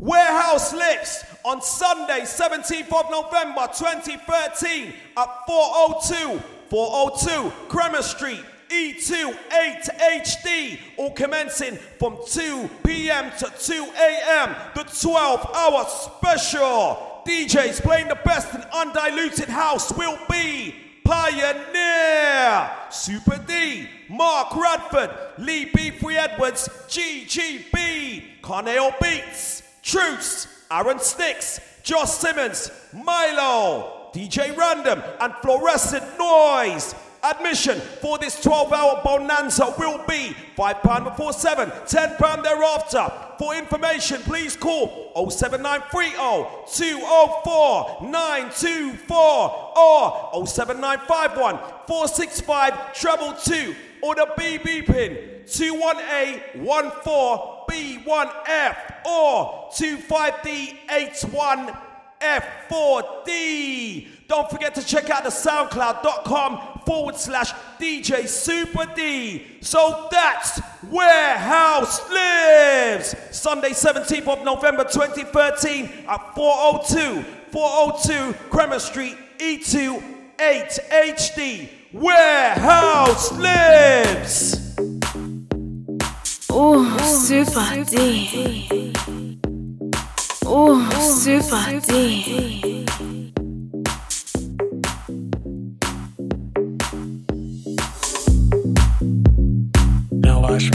Where House Lives on Sunday, 17th of November 2013 at 402 402 Cremer Street. E2 8HD, all commencing from 2 p.m. to 2 a.m. The 12 hour special. DJs playing the best in undiluted house will be Pioneer, Super D, Mark Radford, Lee B. Free Edwards, GGB, Carnell Beats, Truce, Aaron Sticks, Josh Simmons, Milo, DJ Random, and Fluorescent Noise. Admission for this 12 hour bonanza will be £5 before 7, £10 thereafter. For information, please call 07930 204 924 or 07951 465 treble 2 or the BB pin 21A14B1F or 25D81F4D. Don't forget to check out the soundcloud.com forward slash DJ Super D. So that's where House lives. Sunday, 17th of November 2013 at 402 402 Cremer Street, E2 8HD. Where House lives. Oh, super D. Oh, super D. Now watch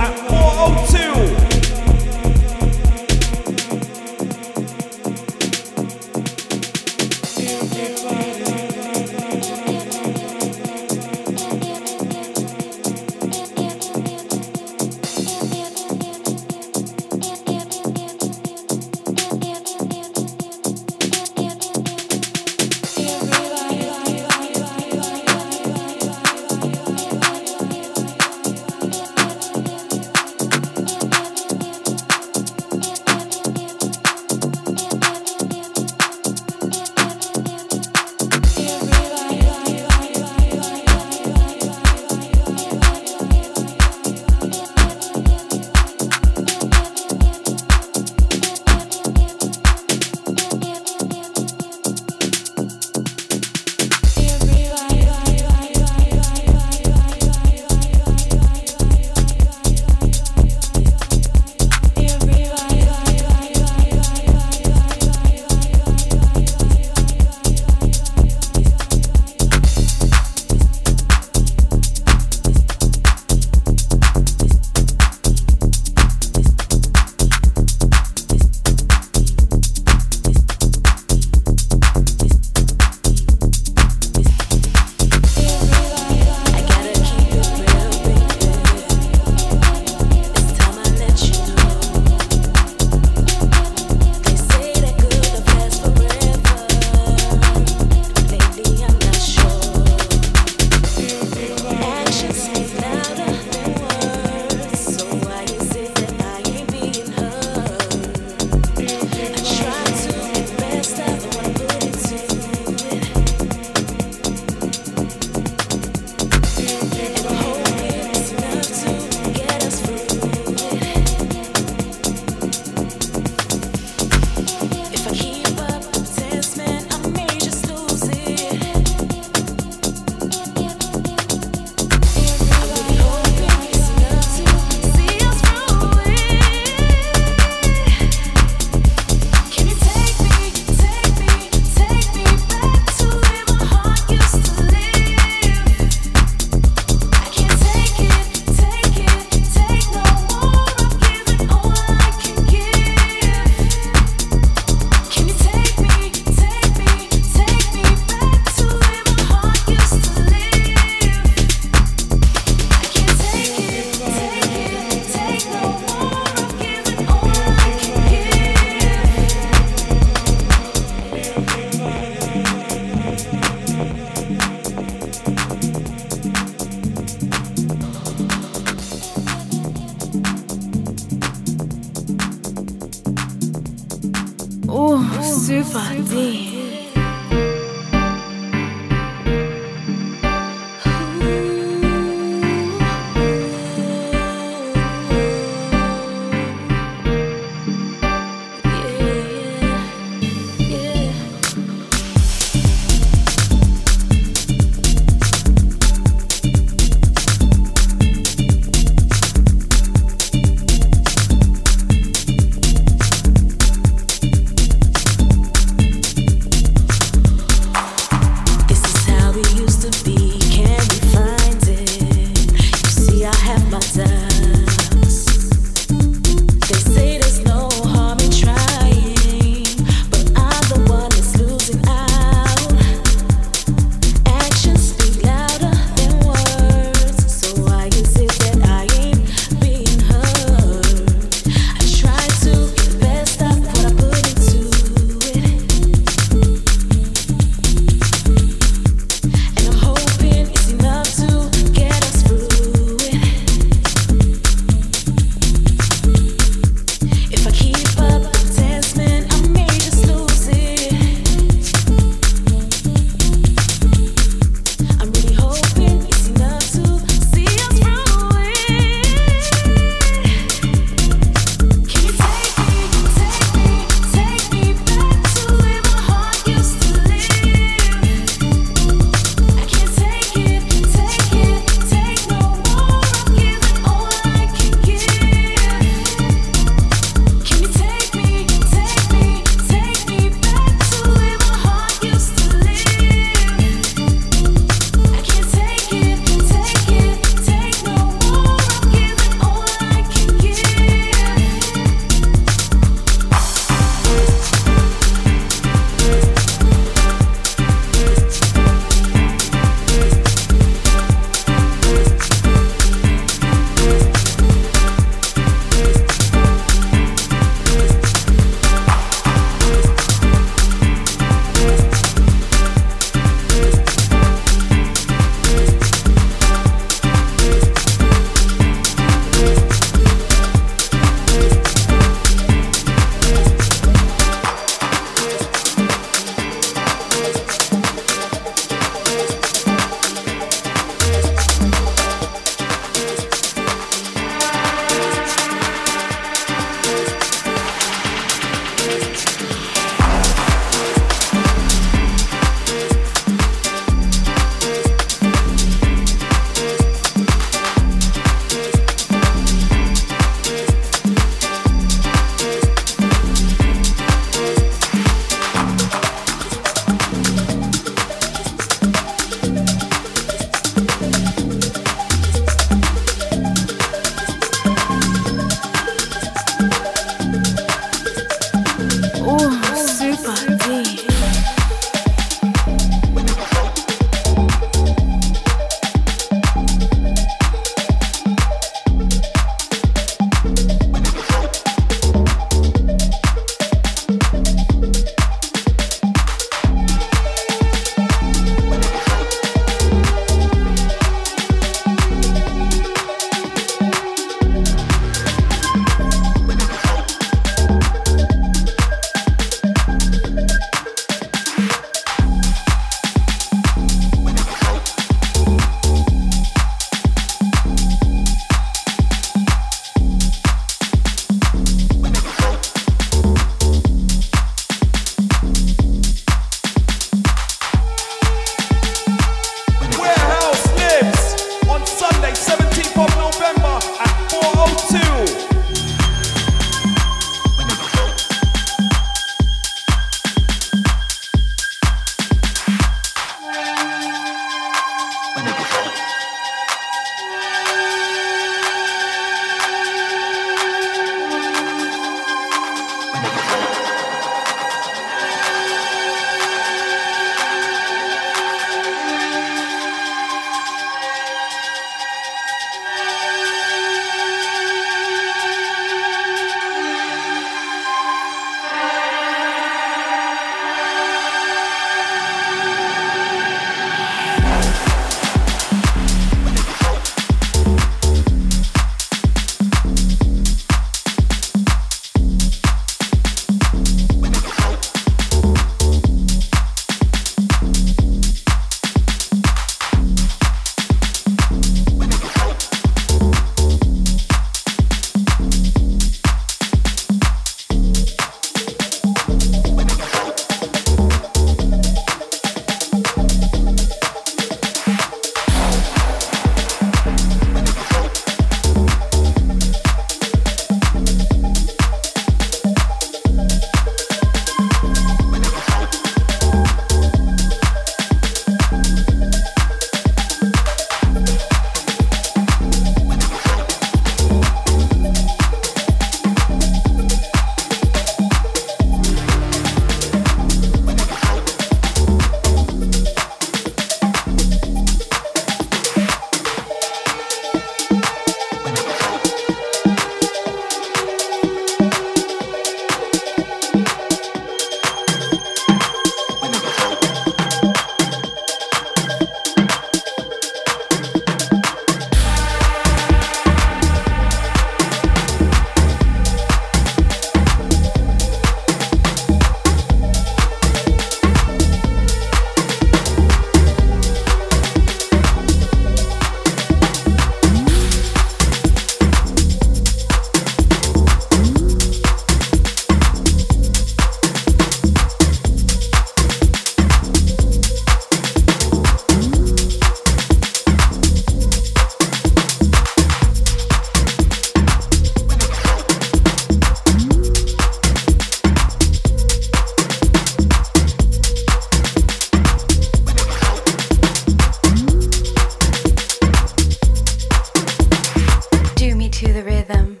to the rhythm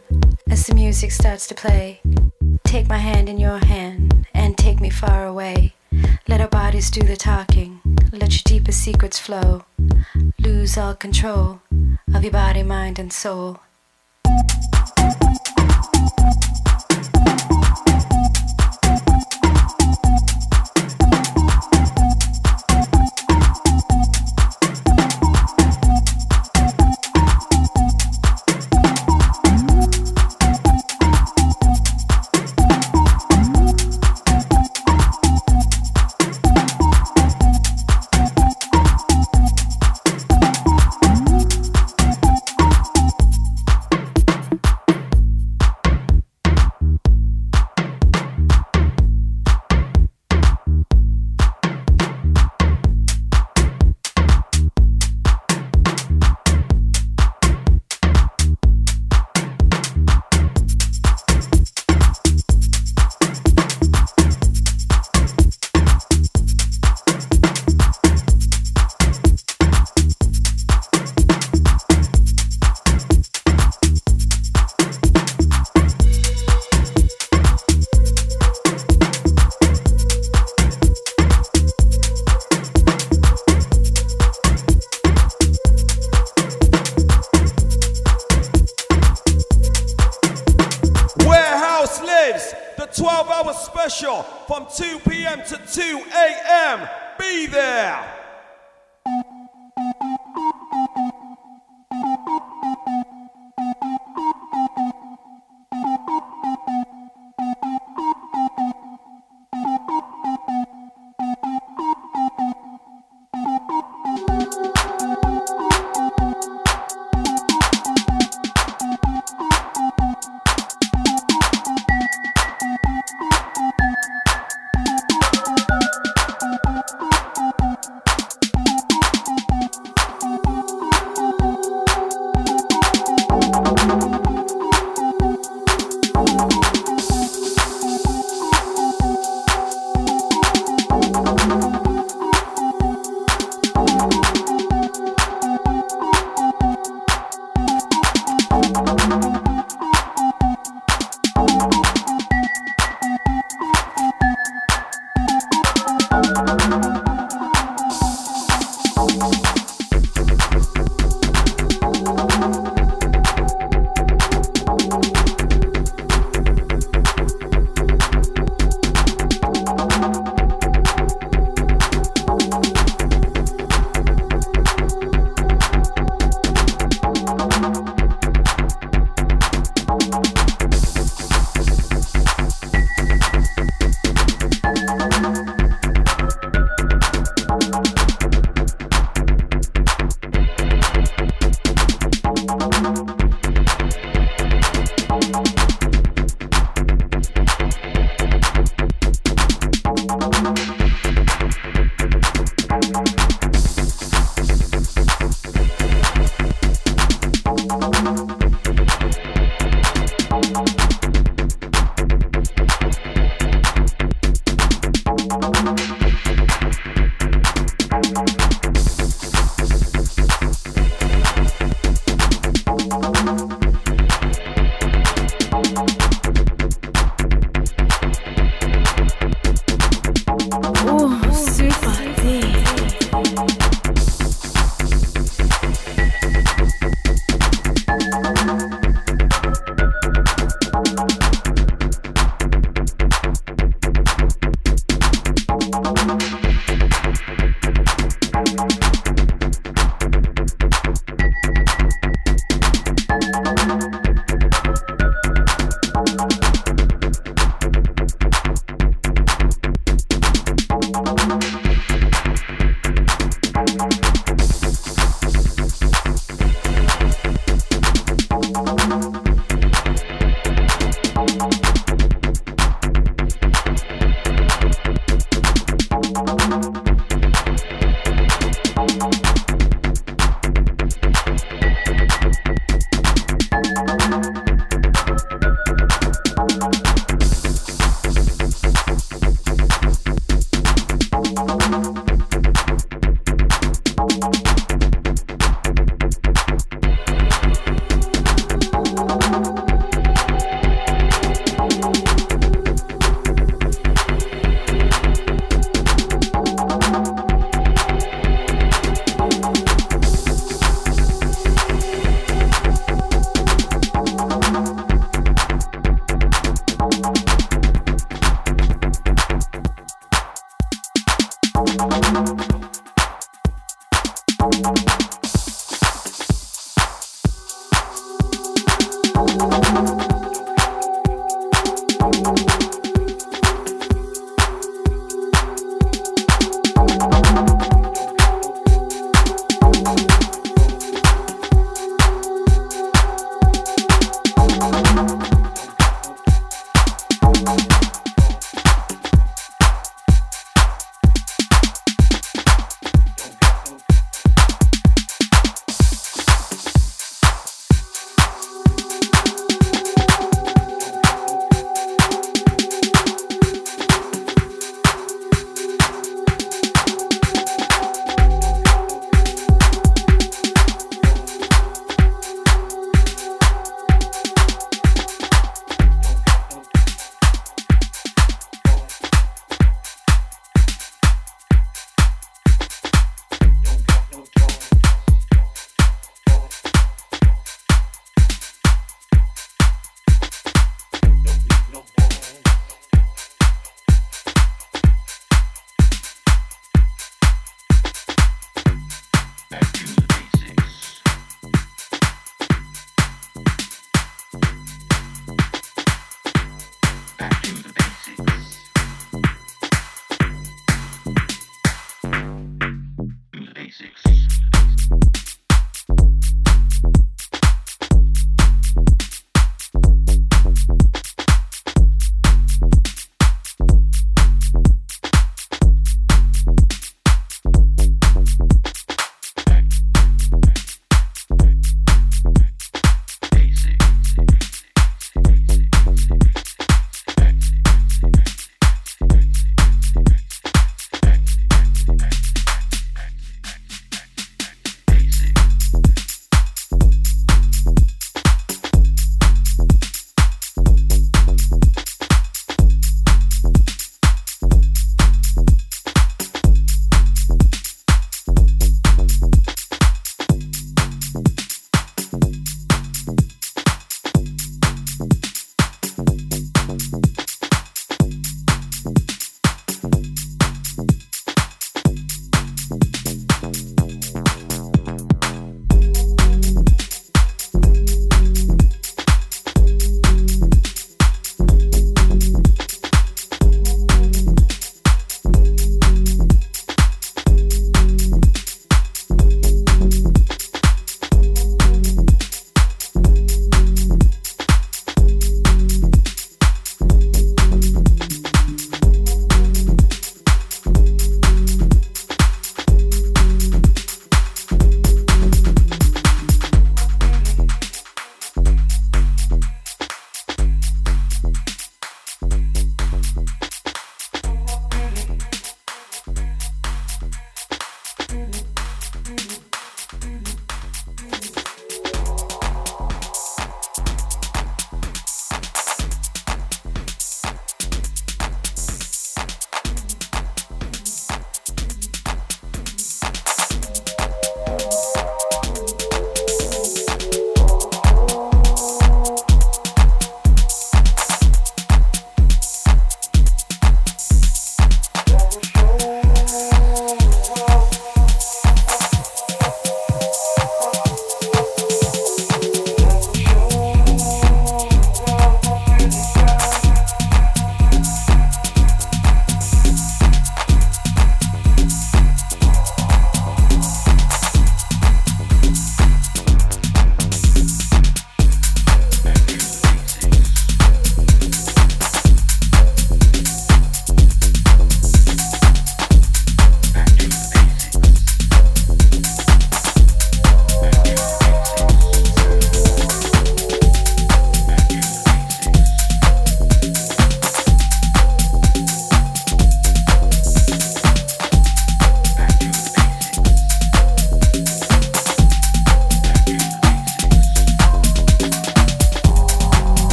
as the music starts to play. Take my hand in your hand and take me far away. Let our bodies do the talking. Let your deepest secrets flow. Lose all control of your body, mind, and soul.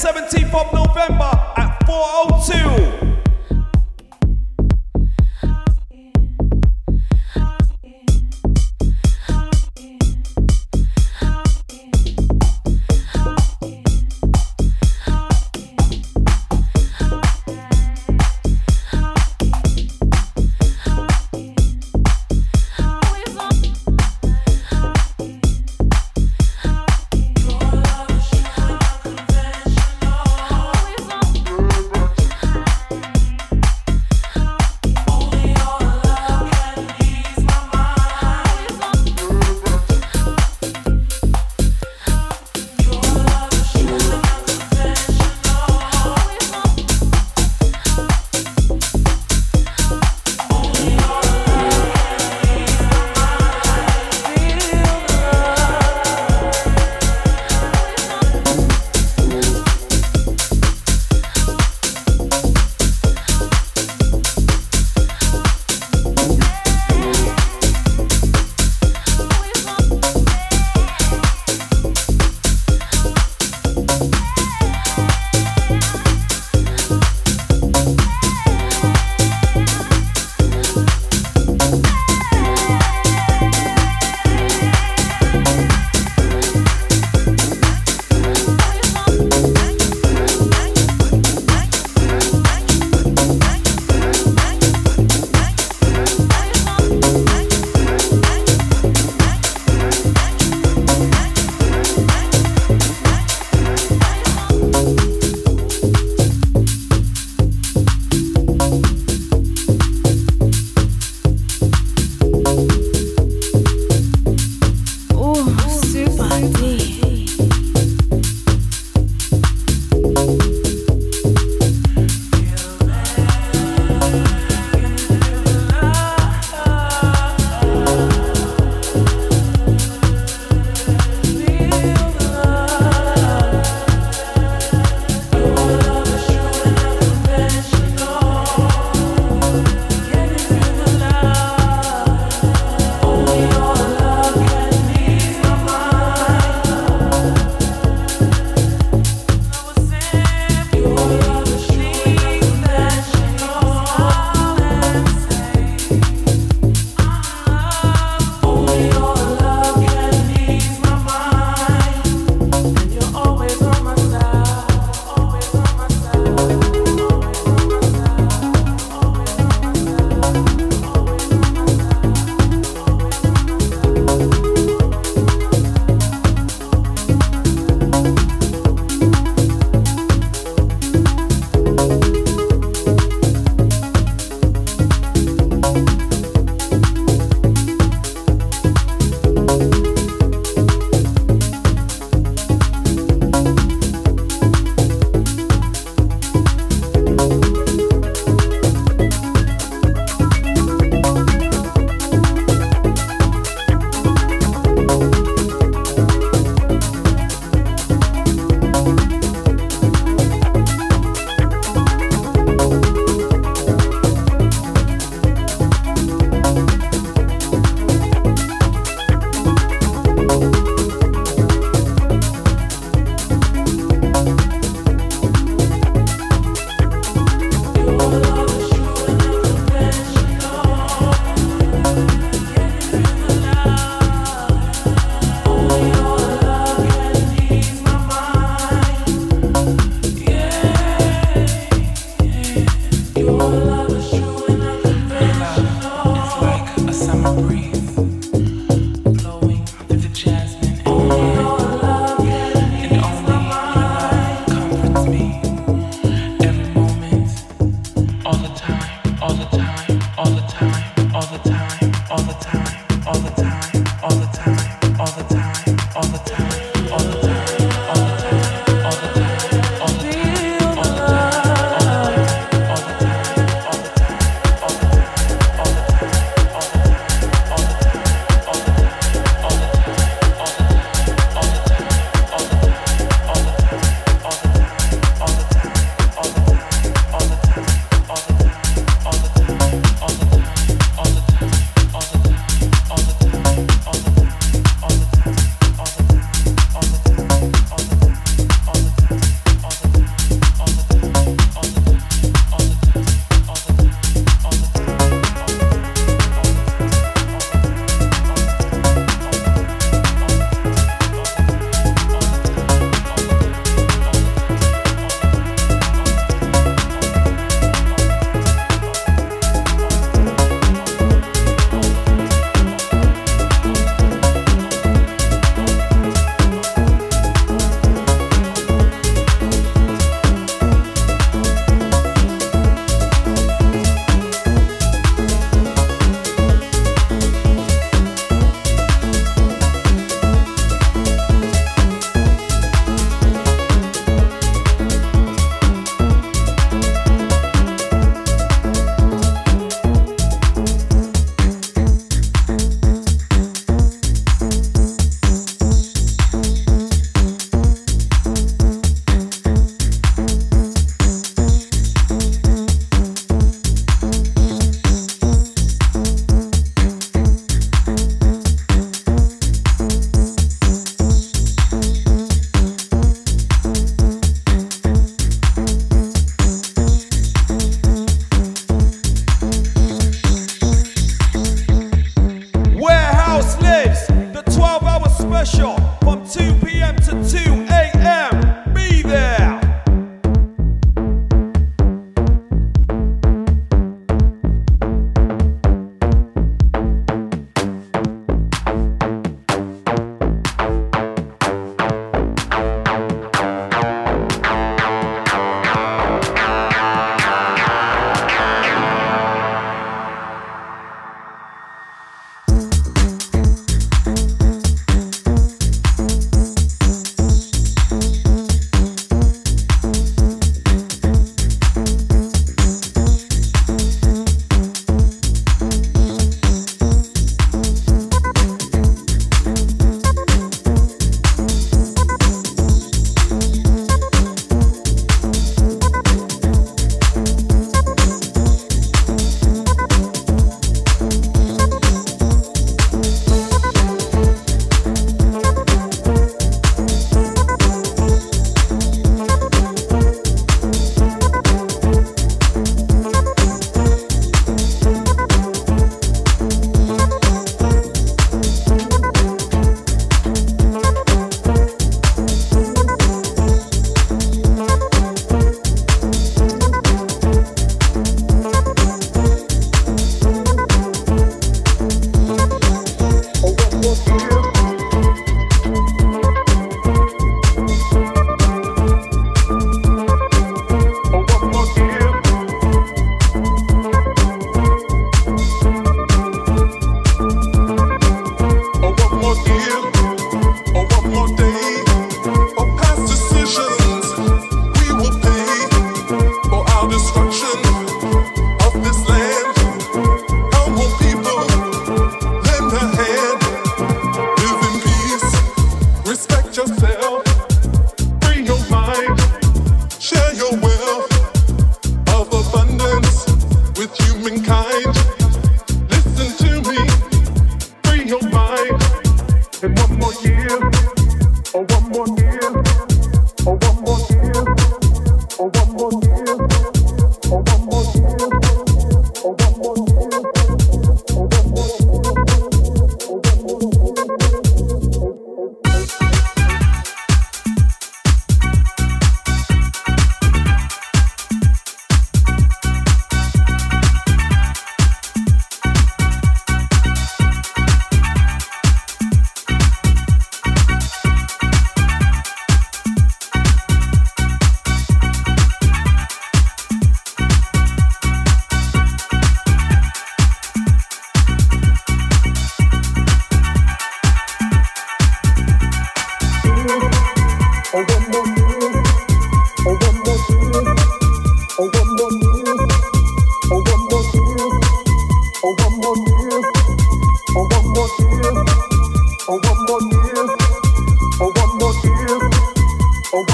17th of November at 402.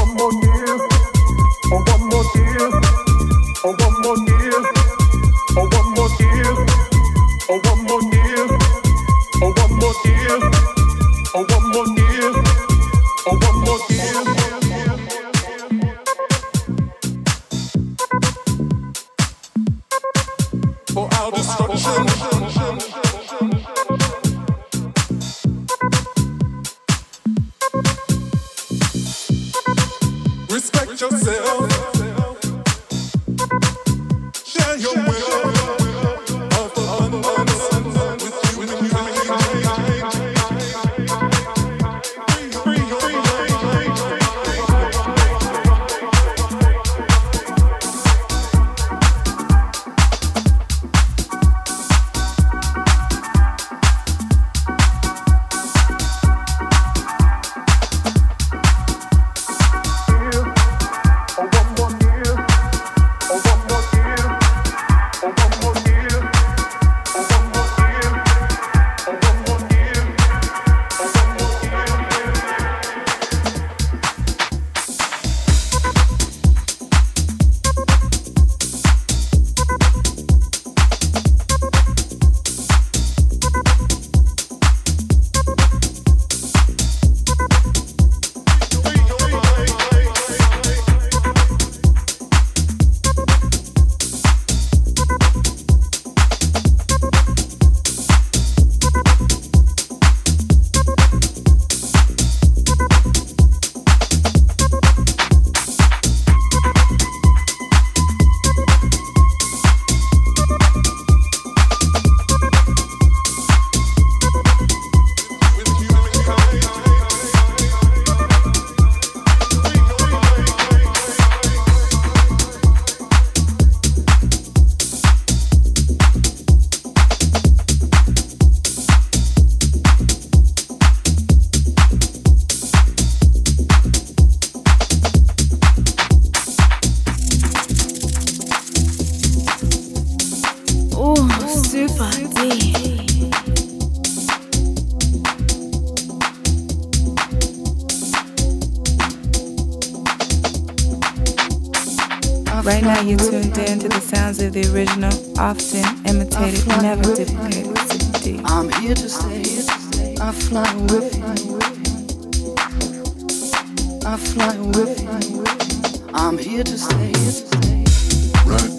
Oh, one more deal. Oh, one more deal. Oh, one Right now, you're tuned in to the sounds of the original, often imitated, never duplicated. CD. I'm here to stay. I fly with you. I fly with you. I'm here to stay. Right.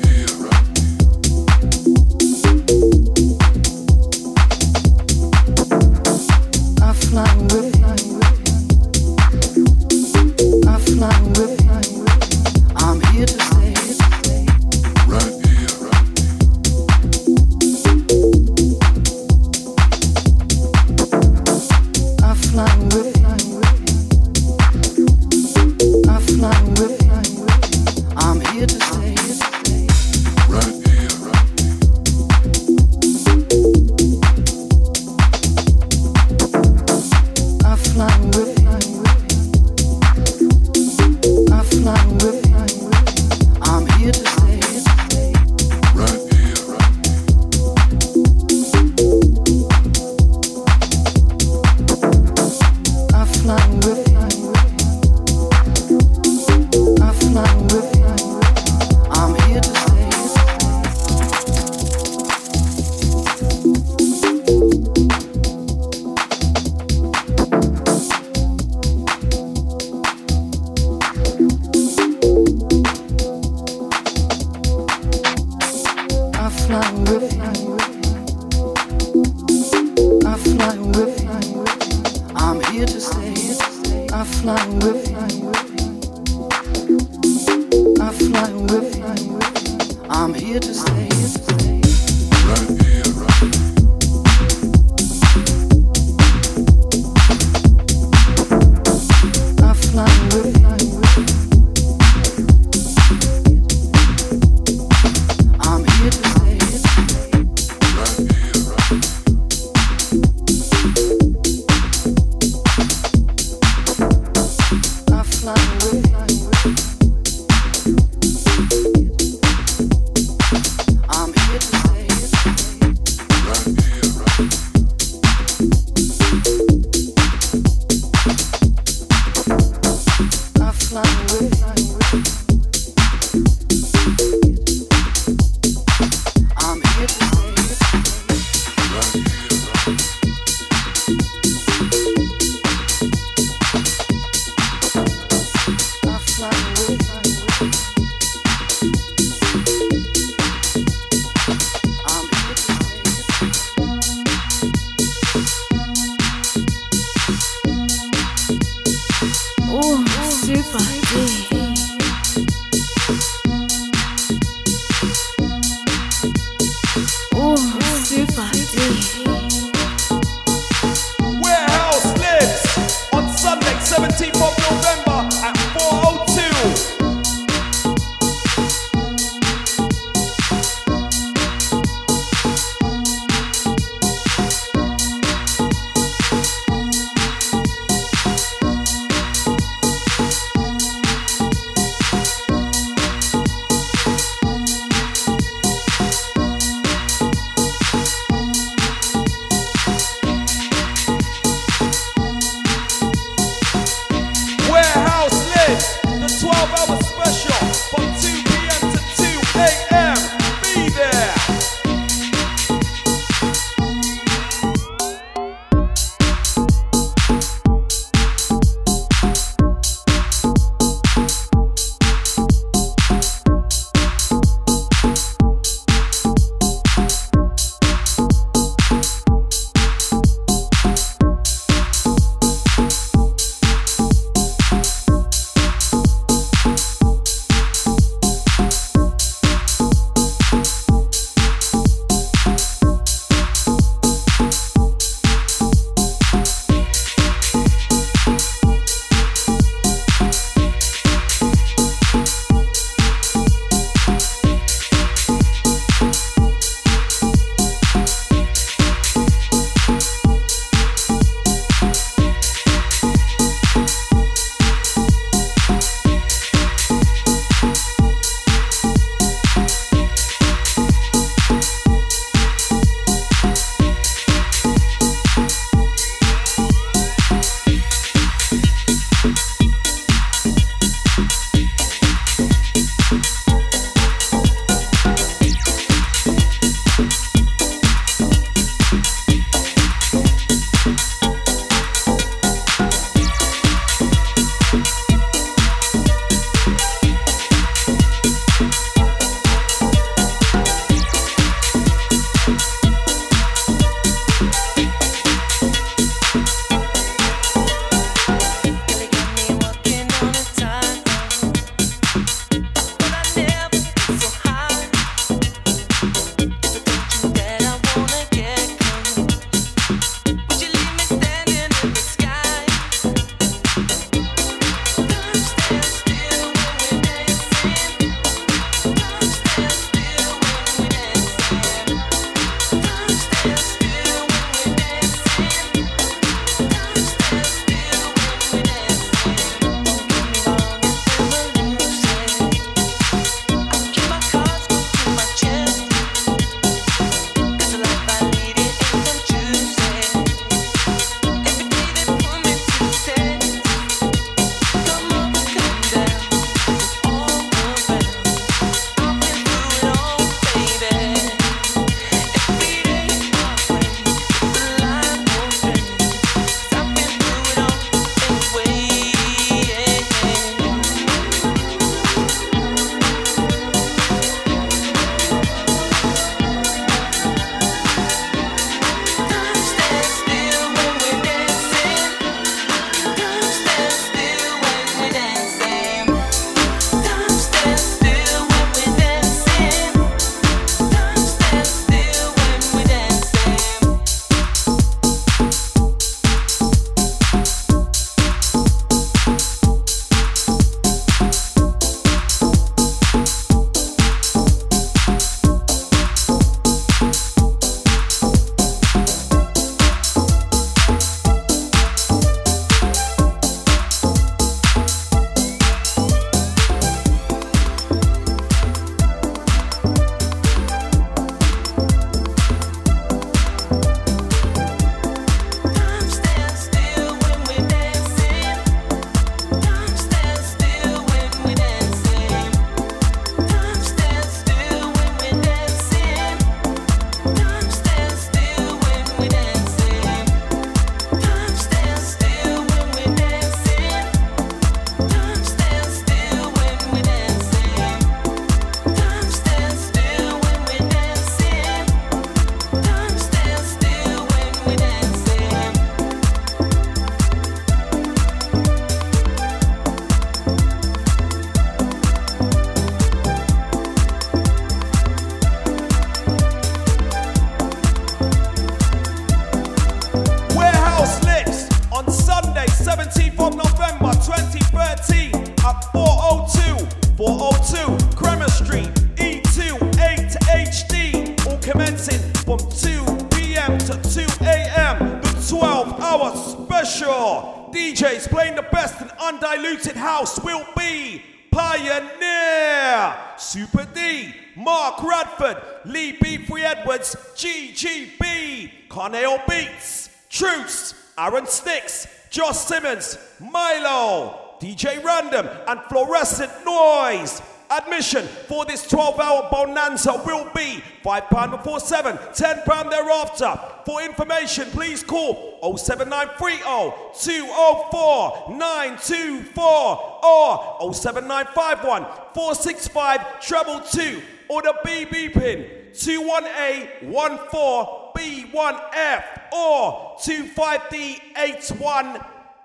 Simmons, Milo, DJ Random, and Fluorescent Noise. Admission for this 12 hour bonanza will be £5 before 7, £10 thereafter. For information, please call 07930 204 924 or 07951 465 treble 2 or the BB pin 21A14B1F or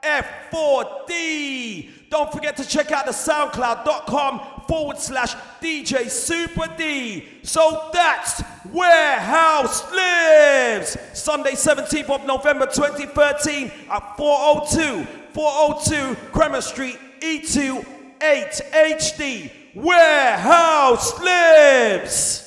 25D81F4D. Don't forget to check out the soundcloud.com forward slash DJ Super D. So that's where House lives. Sunday, 17th of November 2013 at 402 402 Cremer Street, E2 8HD. Where House lives.